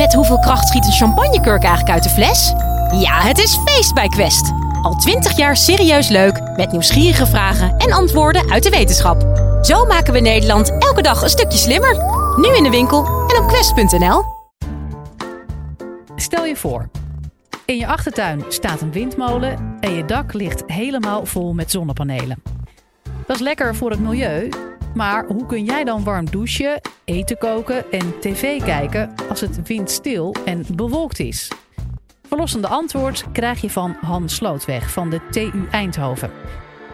Met hoeveel kracht schiet een champagnekurk eigenlijk uit de fles? Ja, het is feest bij Quest. Al twintig jaar serieus leuk, met nieuwsgierige vragen en antwoorden uit de wetenschap. Zo maken we Nederland elke dag een stukje slimmer. Nu in de winkel en op quest.nl. Stel je voor, in je achtertuin staat een windmolen en je dak ligt helemaal vol met zonnepanelen. Dat is lekker voor het milieu, maar hoe kun jij dan warm douchen, eten koken en tv kijken als het windstil en bewolkt is? Verlossende antwoord krijg je van Hans Slootweg van de TU Eindhoven.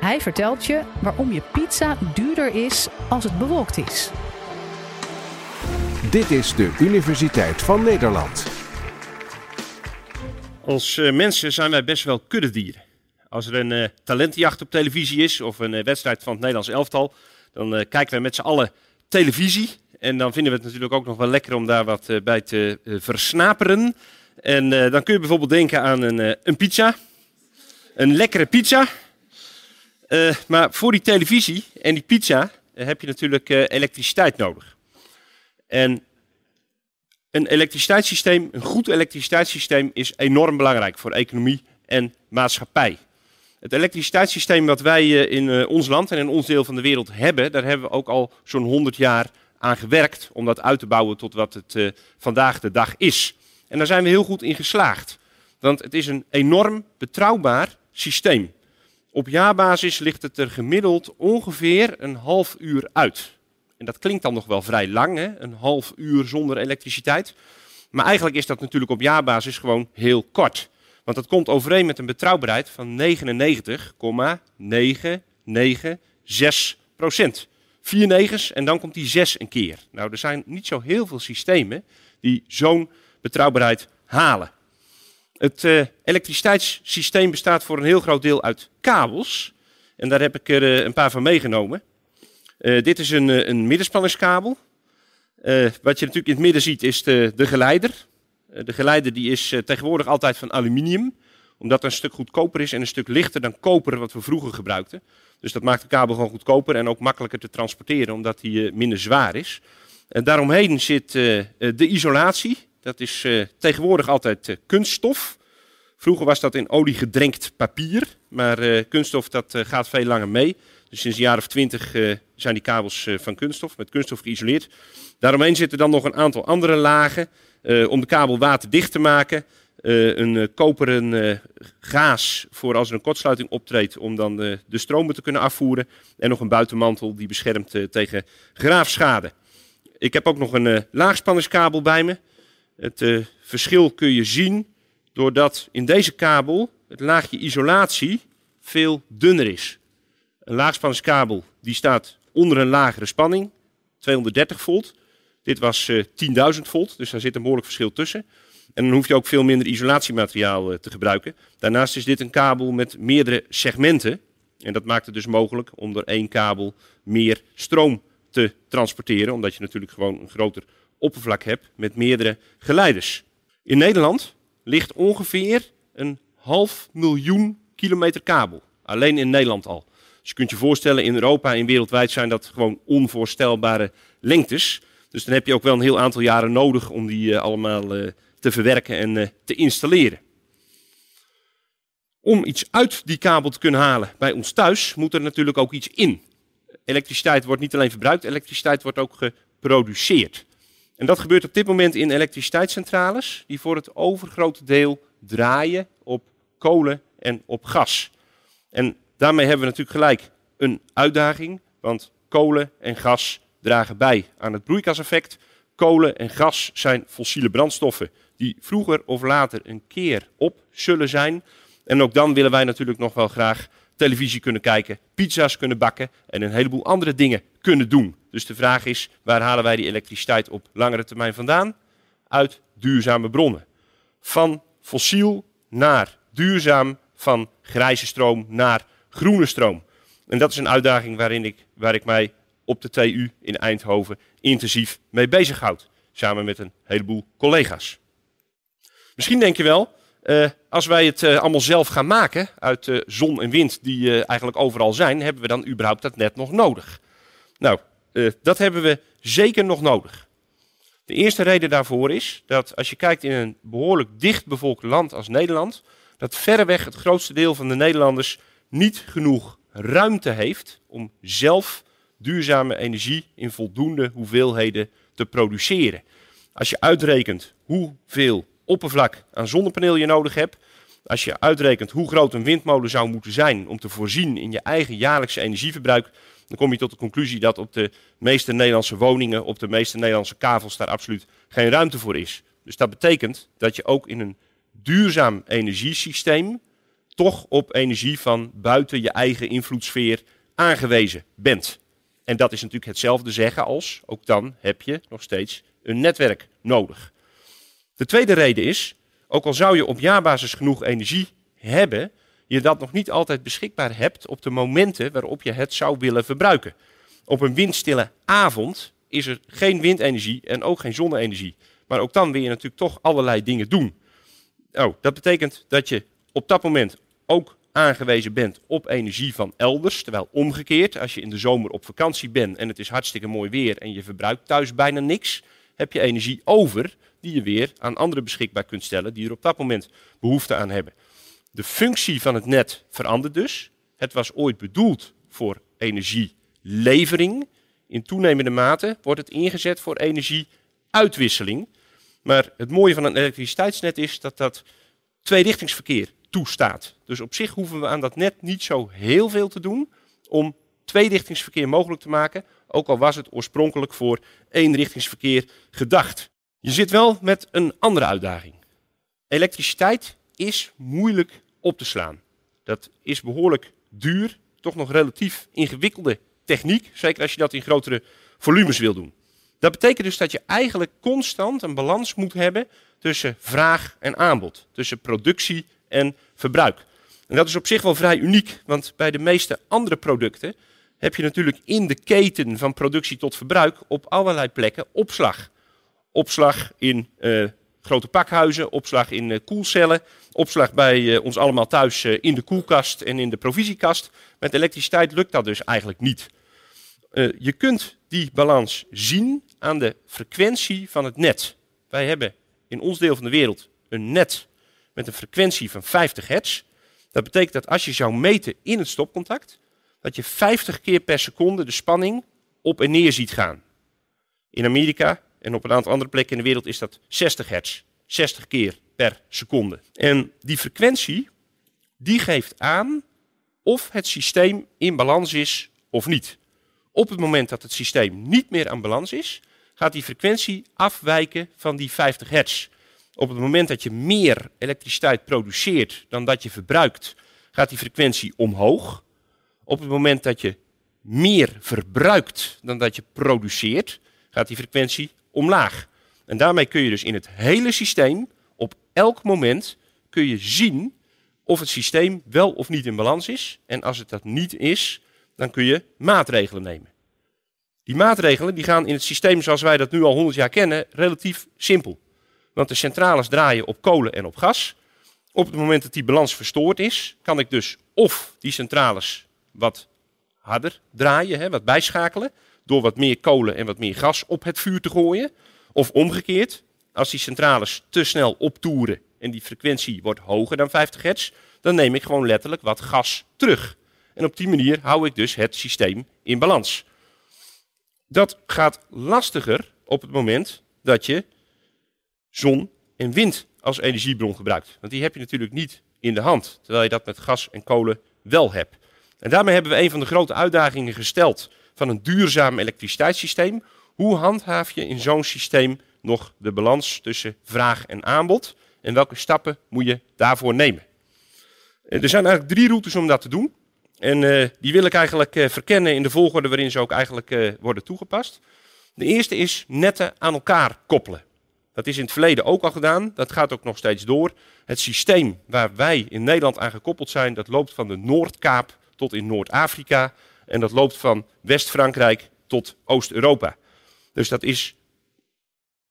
Hij vertelt je waarom je pizza duurder is als het bewolkt is. Dit is de Universiteit van Nederland. Als uh, mensen zijn wij best wel kuddedieren. Als er een uh, talentenjacht op televisie is of een uh, wedstrijd van het Nederlands elftal, dan kijken wij met z'n allen televisie. En dan vinden we het natuurlijk ook nog wel lekker om daar wat bij te versnaperen. En dan kun je bijvoorbeeld denken aan een, een pizza. Een lekkere pizza. maar voor die televisie en die pizza heb je natuurlijk elektriciteit nodig. En een elektriciteitssysteem, een goed elektriciteitssysteem, is enorm belangrijk voor economie en maatschappij. Het elektriciteitssysteem wat wij eh, in eh, ons land en in ons deel van de wereld hebben, daar hebben we ook al zo'n 100 jaar aan gewerkt om dat uit te bouwen tot wat het uh, vandaag de dag is. En daar zijn we heel goed in geslaagd. Want het is een enorm betrouwbaar systeem. Op jaarbasis ligt het er gemiddeld ongeveer een half uur uit. En dat klinkt dan nog wel vrij lang, hè? een half uur zonder elektriciteit. Maar eigenlijk is dat natuurlijk op jaarbasis gewoon heel kort. Want dat komt overeen met een betrouwbaarheid van 99,996 procent. Vier negens en dan komt die zes een keer. Nou, er zijn niet zo heel veel systemen die zo'n betrouwbaarheid halen. Het uh, elektriciteitssysteem bestaat voor een heel groot deel uit kabels. En daar heb ik er uh, een paar van meegenomen. Uh, dit is een, eh, een middenspanningskabel. Wat je natuurlijk in het midden ziet is de, de geleider. Uh, de geleider die is tegenwoordig altijd van aluminium, omdat het een stuk goedkoper is en een stuk lichter dan koper wat we vroeger gebruikten. Dus dat maakt de kabel gewoon goedkoper en ook makkelijker te transporteren, omdat die minder zwaar is. En daaromheen zit de isolatie. Dat is tegenwoordig altijd kunststof. Vroeger was dat in olie gedrenkt papier, maar kunststof dat gaat veel langer mee. Dus sinds een jaar of twintig zijn die kabels van kunststof, met kunststof geïsoleerd. Daaromheen zitten dan nog een aantal andere lagen om de kabel waterdicht te maken. een koperen gaas voor als er een kortsluiting optreedt om dan de, de stromen te kunnen afvoeren. En nog een buitenmantel die beschermt tegen graafschade. Ik heb ook nog een laagspanningskabel bij me. Het verschil kun je zien doordat in deze kabel het laagje isolatie veel dunner is. Een laagspanningskabel die staat onder een lagere spanning, 230 volt. Dit was uh, eh, 10.000 volt, dus daar zit een behoorlijk verschil tussen. En dan hoef je ook veel minder isolatiemateriaal uh, te gebruiken. Daarnaast is dit een kabel met meerdere segmenten. En dat maakt het dus mogelijk om door één kabel meer stroom te transporteren. Omdat je natuurlijk gewoon een groter oppervlak hebt met meerdere geleiders. In Nederland ligt ongeveer een half miljoen kilometer kabel. Alleen in Nederland al. Dus je kunt je voorstellen, in Europa en wereldwijd zijn dat gewoon onvoorstelbare lengtes. Dus dan heb je ook wel een heel aantal jaren nodig om die uh, allemaal uh, te verwerken en uh, te installeren. Om iets uit die kabel te kunnen halen bij ons thuis, moet er natuurlijk ook iets in. Elektriciteit wordt niet alleen verbruikt, elektriciteit wordt ook geproduceerd. En dat gebeurt op dit moment in elektriciteitscentrales, die voor het overgrote deel draaien op kolen en op gas. En Daarmee hebben we natuurlijk gelijk een uitdaging, want kolen en gas dragen bij aan het broeikaseffect. Kolen en gas zijn fossiele brandstoffen die vroeger of later een keer op zullen zijn. En ook dan willen wij natuurlijk nog wel graag televisie kunnen kijken, pizza's kunnen bakken en een heleboel andere dingen kunnen doen. Dus de vraag is, waar halen wij die elektriciteit op langere termijn vandaan? Uit duurzame bronnen. Van fossiel naar duurzaam, van grijze stroom naar groene stroom. En dat is een uitdaging waarin ik, waar ik mij op de TU in Eindhoven intensief mee bezighoud. Samen met een heleboel collega's. Misschien denk je wel, uh, als wij het uh, allemaal zelf gaan maken uit uh, zon en wind die eigenlijk overal zijn, hebben we dan überhaupt dat net nog nodig? Nou, dat hebben we zeker nog nodig. De eerste reden daarvoor is dat als je kijkt in een behoorlijk dicht bevolkt land als Nederland, dat verreweg het grootste deel van de Nederlanders niet genoeg ruimte heeft om zelf duurzame energie in voldoende hoeveelheden te produceren. Als je uitrekent hoeveel oppervlak aan zonnepaneel je nodig hebt, als je uitrekent hoe groot een windmolen zou moeten zijn om te voorzien in je eigen jaarlijkse energieverbruik, dan kom je tot de conclusie dat op de meeste Nederlandse woningen, op de meeste Nederlandse kavels daar absoluut geen ruimte voor is. Dus dat betekent dat je ook in een duurzaam energiesysteem toch op energie van buiten je eigen invloedssfeer aangewezen bent. En dat is natuurlijk hetzelfde zeggen als, ook dan heb je nog steeds een netwerk nodig. De tweede reden is, ook al zou je op jaarbasis genoeg energie hebben, je dat nog niet altijd beschikbaar hebt op de momenten waarop je het zou willen verbruiken. Op een windstille avond is er geen windenergie en ook geen zonne-energie. Maar ook dan wil je natuurlijk toch allerlei dingen doen. Oh, dat betekent dat je op dat moment ook aangewezen bent op energie van elders. Terwijl omgekeerd, als je in de zomer op vakantie bent en het is hartstikke mooi weer en je verbruikt thuis bijna niks, heb je energie over die je weer aan anderen beschikbaar kunt stellen die er op dat moment behoefte aan hebben. De functie van het net verandert dus. Het was ooit bedoeld voor energielevering. In toenemende mate wordt het ingezet voor energieuitwisseling. Maar het mooie van een elektriciteitsnet is dat dat tweerichtingsverkeer toestaat. Dus op zich hoeven we aan dat net niet zo heel veel te doen om tweerichtingsverkeer mogelijk te maken, ook al was het oorspronkelijk voor eenrichtingsverkeer gedacht. Je zit wel met een andere uitdaging. Elektriciteit is moeilijk op te slaan. Dat is behoorlijk duur, toch nog relatief ingewikkelde techniek, zeker als je dat in grotere volumes wil doen. Dat betekent dus dat je eigenlijk constant een balans moet hebben tussen vraag en aanbod, tussen productie en verbruik. En dat is op zich wel vrij uniek, want bij de meeste andere producten heb je natuurlijk in de keten van productie tot verbruik op allerlei plekken opslag. Opslag in uh, grote pakhuizen, opslag in uh, koelcellen, opslag bij uh, ons allemaal thuis in de koelkast en in de provisiekast. Met elektriciteit lukt dat dus eigenlijk niet. je kunt die balans zien aan de frequentie van het net. Wij hebben in ons deel van de wereld een net met een frequentie van 50 hertz. Dat betekent dat als je zou meten in het stopcontact, dat je 50 keer per seconde de spanning op en neer ziet gaan. In Amerika en op een aantal andere plekken in de wereld is dat 60 hertz. 60 keer per seconde. En die frequentie, die geeft aan of het systeem in balans is of niet. Op het moment dat het systeem niet meer aan balans is, gaat die frequentie afwijken van die 50 hertz. Op het moment dat je meer elektriciteit produceert dan dat je verbruikt, gaat die frequentie omhoog. Op het moment dat je meer verbruikt dan dat je produceert, gaat die frequentie omlaag. En daarmee kun je dus in het hele systeem op elk moment kun je zien of het systeem wel of niet in balans is. En als het dat niet is, dan kun je maatregelen nemen. Die maatregelen die gaan in het systeem zoals wij dat nu al 100 jaar kennen relatief simpel. Want de centrales draaien op kolen en op gas. Op het moment dat die balans verstoord is, kan ik dus of die centrales wat harder draaien, hè, wat bijschakelen, door wat meer kolen en wat meer gas op het vuur te gooien. Of omgekeerd, als die centrales te snel optoeren en die frequentie wordt hoger dan 50 hertz, dan neem ik gewoon letterlijk wat gas terug. En op die manier hou ik dus het systeem in balans. Dat gaat lastiger op het moment dat je zon en wind als energiebron gebruikt. Want die heb je natuurlijk niet in de hand, terwijl je dat met gas en kolen wel hebt. En daarmee hebben we een van de grote uitdagingen gesteld van een duurzaam elektriciteitssysteem. Hoe handhaaf je in zo'n systeem nog de balans tussen vraag en aanbod? En welke stappen moet je daarvoor nemen? Eh, er zijn eigenlijk drie routes om dat te doen. En uh, die wil ik eigenlijk uh, verkennen in de volgorde waarin ze ook eigenlijk worden toegepast. De eerste is netten aan elkaar koppelen. Dat is in het verleden ook al gedaan. Dat gaat ook nog steeds door. Het systeem waar wij in Nederland aan gekoppeld zijn, dat loopt van de Noordkaap tot in Noord-Afrika. En dat loopt van West-Frankrijk tot Oost-Europa. Dus dat is,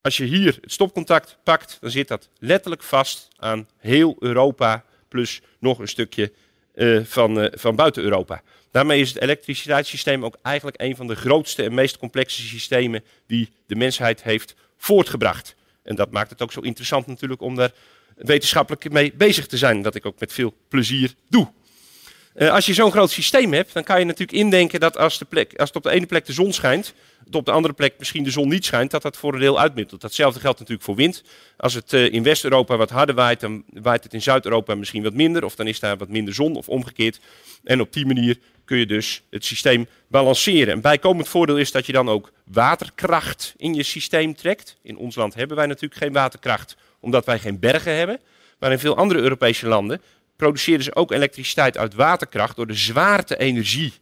als je hier het stopcontact pakt, dan zit dat letterlijk vast aan heel Europa, plus nog een stukje uh, van, uh, van buiten Europa. Daarmee is het elektriciteitssysteem ook eigenlijk een van de grootste en meest complexe systemen die de mensheid heeft voortgebracht. En dat maakt het ook zo interessant natuurlijk om daar wetenschappelijk mee bezig te zijn. Dat ik ook met veel plezier doe. Uh, als je zo'n groot systeem hebt, dan kan je natuurlijk indenken dat als, de plek, als het op de ene plek de zon schijnt, op de andere plek misschien de zon niet schijnt, dat dat voor een deel uitmiddelt. Datzelfde geldt natuurlijk voor wind. Als het uh, in West-Europa wat harder waait, dan waait het in Zuid-Europa misschien wat minder, of dan is daar wat minder zon of omgekeerd. En op die manier kun je dus het systeem balanceren. Een bijkomend voordeel is dat je dan ook waterkracht in je systeem trekt. In ons land hebben wij natuurlijk geen waterkracht, omdat wij geen bergen hebben. Maar in veel andere Europese landen produceren ze ook elektriciteit uit waterkracht door de zwaarte-energie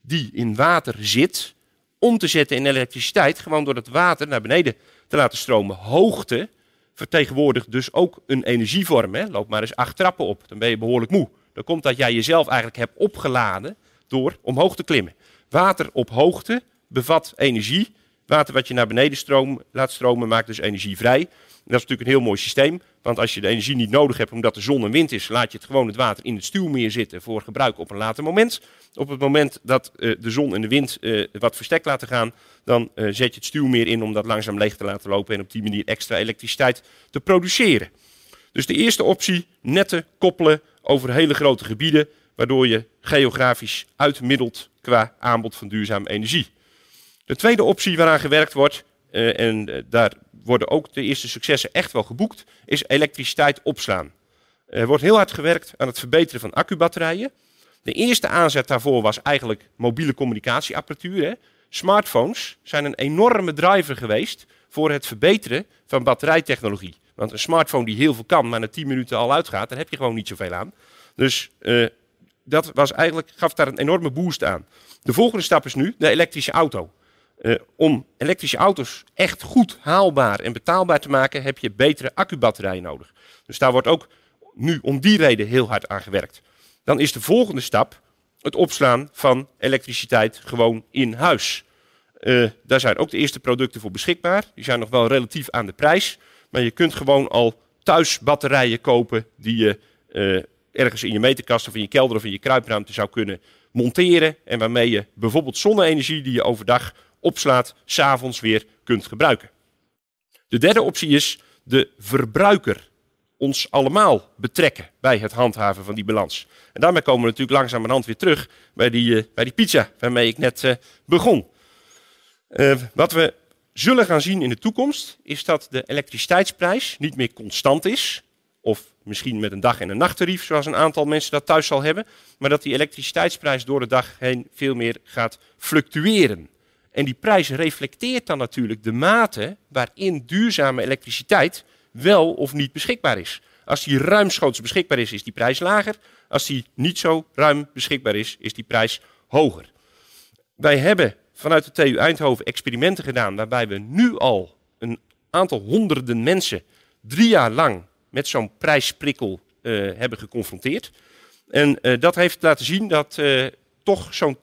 die in water zit, om te zetten in elektriciteit, gewoon door het water naar beneden te laten stromen. Hoogte vertegenwoordigt dus ook een energievorm. Hè? Loop maar eens acht trappen op, dan ben je behoorlijk moe. Dan komt dat jij jezelf eigenlijk hebt opgeladen door omhoog te klimmen. Water op hoogte bevat energie. Water wat je naar beneden stroom, laat stromen maakt dus energie vrij dat is natuurlijk een heel mooi systeem, want als je de energie niet nodig hebt omdat er zon en wind is, laat je het gewoon het water in het stuwmeer zitten voor gebruik op een later moment. Op het moment dat uh, de zon en de wind uh, wat verstek laten gaan, dan uh, zet je het stuwmeer in om dat langzaam leeg te laten lopen en op die manier extra elektriciteit te produceren. Dus de eerste optie, netten koppelen over hele grote gebieden, waardoor je geografisch uitmiddelt qua aanbod van duurzame energie. De tweede optie waaraan gewerkt wordt, en daar worden ook de eerste successen echt wel geboekt, is elektriciteit opslaan. Er wordt heel hard gewerkt aan het verbeteren van accubatterijen. De eerste aanzet daarvoor was eigenlijk mobiele communicatieapparatuur. Hè. Smartphones zijn een enorme driver geweest voor het verbeteren van batterijtechnologie. Want een smartphone die heel veel kan, maar na 10 minuten al uitgaat, daar heb je gewoon niet zoveel aan. Dus uh, dat was eigenlijk, gaf daar een enorme boost aan. De volgende stap is nu de elektrische auto. Uh, om elektrische auto's echt goed haalbaar en betaalbaar te maken, heb je betere accubatterijen nodig. Dus daar wordt ook nu om die reden heel hard aan gewerkt. Dan is de volgende stap het opslaan van elektriciteit gewoon in huis. Uh, daar zijn ook de eerste producten voor beschikbaar. Die zijn nog wel relatief aan de prijs. Maar je kunt gewoon al thuis batterijen kopen die je uh, ergens in je meterkast of in je kelder of in je kruipruimte zou kunnen monteren. En waarmee je bijvoorbeeld zonne-energie die je overdag opslaat, s'avonds weer kunt gebruiken. De derde optie is de verbruiker ons allemaal betrekken bij het handhaven van die balans. En daarmee komen we natuurlijk langzamerhand weer terug bij die, uh, bij die pizza waarmee ik net uh, begon. Uh, wat we zullen gaan zien in de toekomst is dat de elektriciteitsprijs niet meer constant is. Of misschien met een dag- en een nachttarief, zoals een aantal mensen dat thuis zal hebben. Maar dat die elektriciteitsprijs door de dag heen veel meer gaat fluctueren. En die prijs reflecteert dan natuurlijk de mate waarin duurzame elektriciteit wel of niet beschikbaar is. Als die ruimschoots beschikbaar is, is die prijs lager. Als die niet zo ruim beschikbaar is, is die prijs hoger. Wij hebben vanuit de TU Eindhoven experimenten gedaan waarbij we nu al een aantal honderden mensen drie jaar lang met zo'n prijsprikkel uh, hebben geconfronteerd. En uh, dat heeft laten zien dat uh, toch zo'n 20%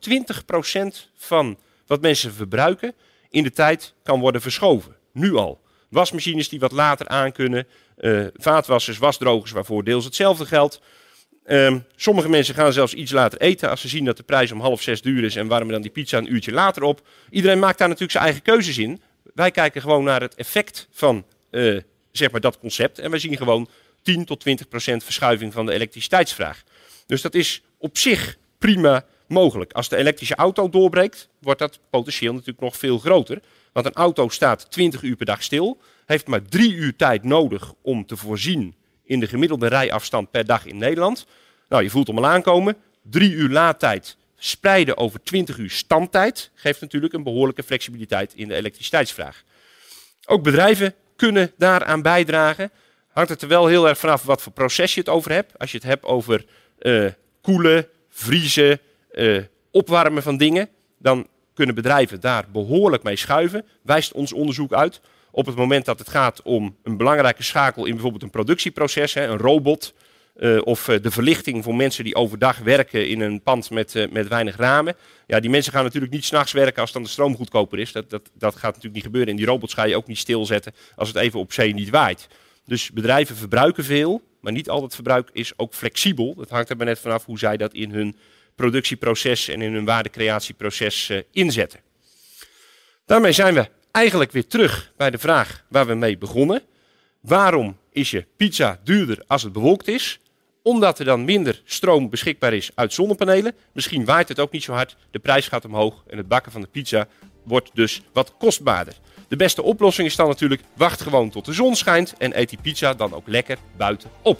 van wat mensen verbruiken in de tijd kan worden verschoven. Nu al. Wasmachines die wat later aan kunnen, uh, vaatwassers, wasdrogers waarvoor deels hetzelfde geldt. Um, sommige mensen gaan zelfs iets later eten als ze zien dat de prijs om half zes duur is en warmen dan die pizza een uurtje later op. Iedereen maakt daar natuurlijk zijn eigen keuzes in. Wij kijken gewoon naar het effect van uh, zeg maar dat concept en wij zien gewoon 10 tot 20 procent verschuiving van de elektriciteitsvraag. Dus dat is op zich prima mogelijk. Als de elektrische auto doorbreekt, wordt dat potentieel natuurlijk nog veel groter. Want een auto staat 20 uur per dag stil, heeft maar drie uur tijd nodig om te voorzien in de gemiddelde rijafstand per dag in Nederland. Nou, je voelt hem al aankomen. Drie uur laadtijd spreiden over 20 uur standtijd geeft natuurlijk een behoorlijke flexibiliteit in de elektriciteitsvraag. Ook bedrijven kunnen daaraan bijdragen. Hangt het er wel heel erg vanaf wat voor proces je het over hebt. Als je het hebt over uh, koelen, vriezen, uh, opwarmen van dingen, dan kunnen bedrijven daar behoorlijk mee schuiven. Wijst ons onderzoek uit. Op het moment dat het gaat om een belangrijke schakel in bijvoorbeeld een productieproces, hè, een robot, uh, of uh, de verlichting voor mensen die overdag werken in een pand met, met weinig ramen. Ja, die mensen gaan natuurlijk niet s'nachts werken als dan de stroom goedkoper is. Dat, dat, dat gaat natuurlijk niet gebeuren. En die robots ga je ook niet stilzetten als het even op zee niet waait. Dus bedrijven verbruiken veel, maar niet al het verbruik is ook flexibel. Dat hangt er maar net vanaf hoe zij dat in hun productieproces en in hun waardecreatieproces uh, inzetten. Daarmee zijn we eigenlijk weer terug bij de vraag waar we mee begonnen. Waarom is je pizza duurder als het bewolkt is? Omdat er dan minder stroom beschikbaar is uit zonnepanelen. Misschien waait het ook niet zo hard, de prijs gaat omhoog en het bakken van de pizza wordt dus wat kostbaarder. De beste oplossing is dan natuurlijk, wacht gewoon tot de zon schijnt en eet die pizza dan ook lekker buiten op.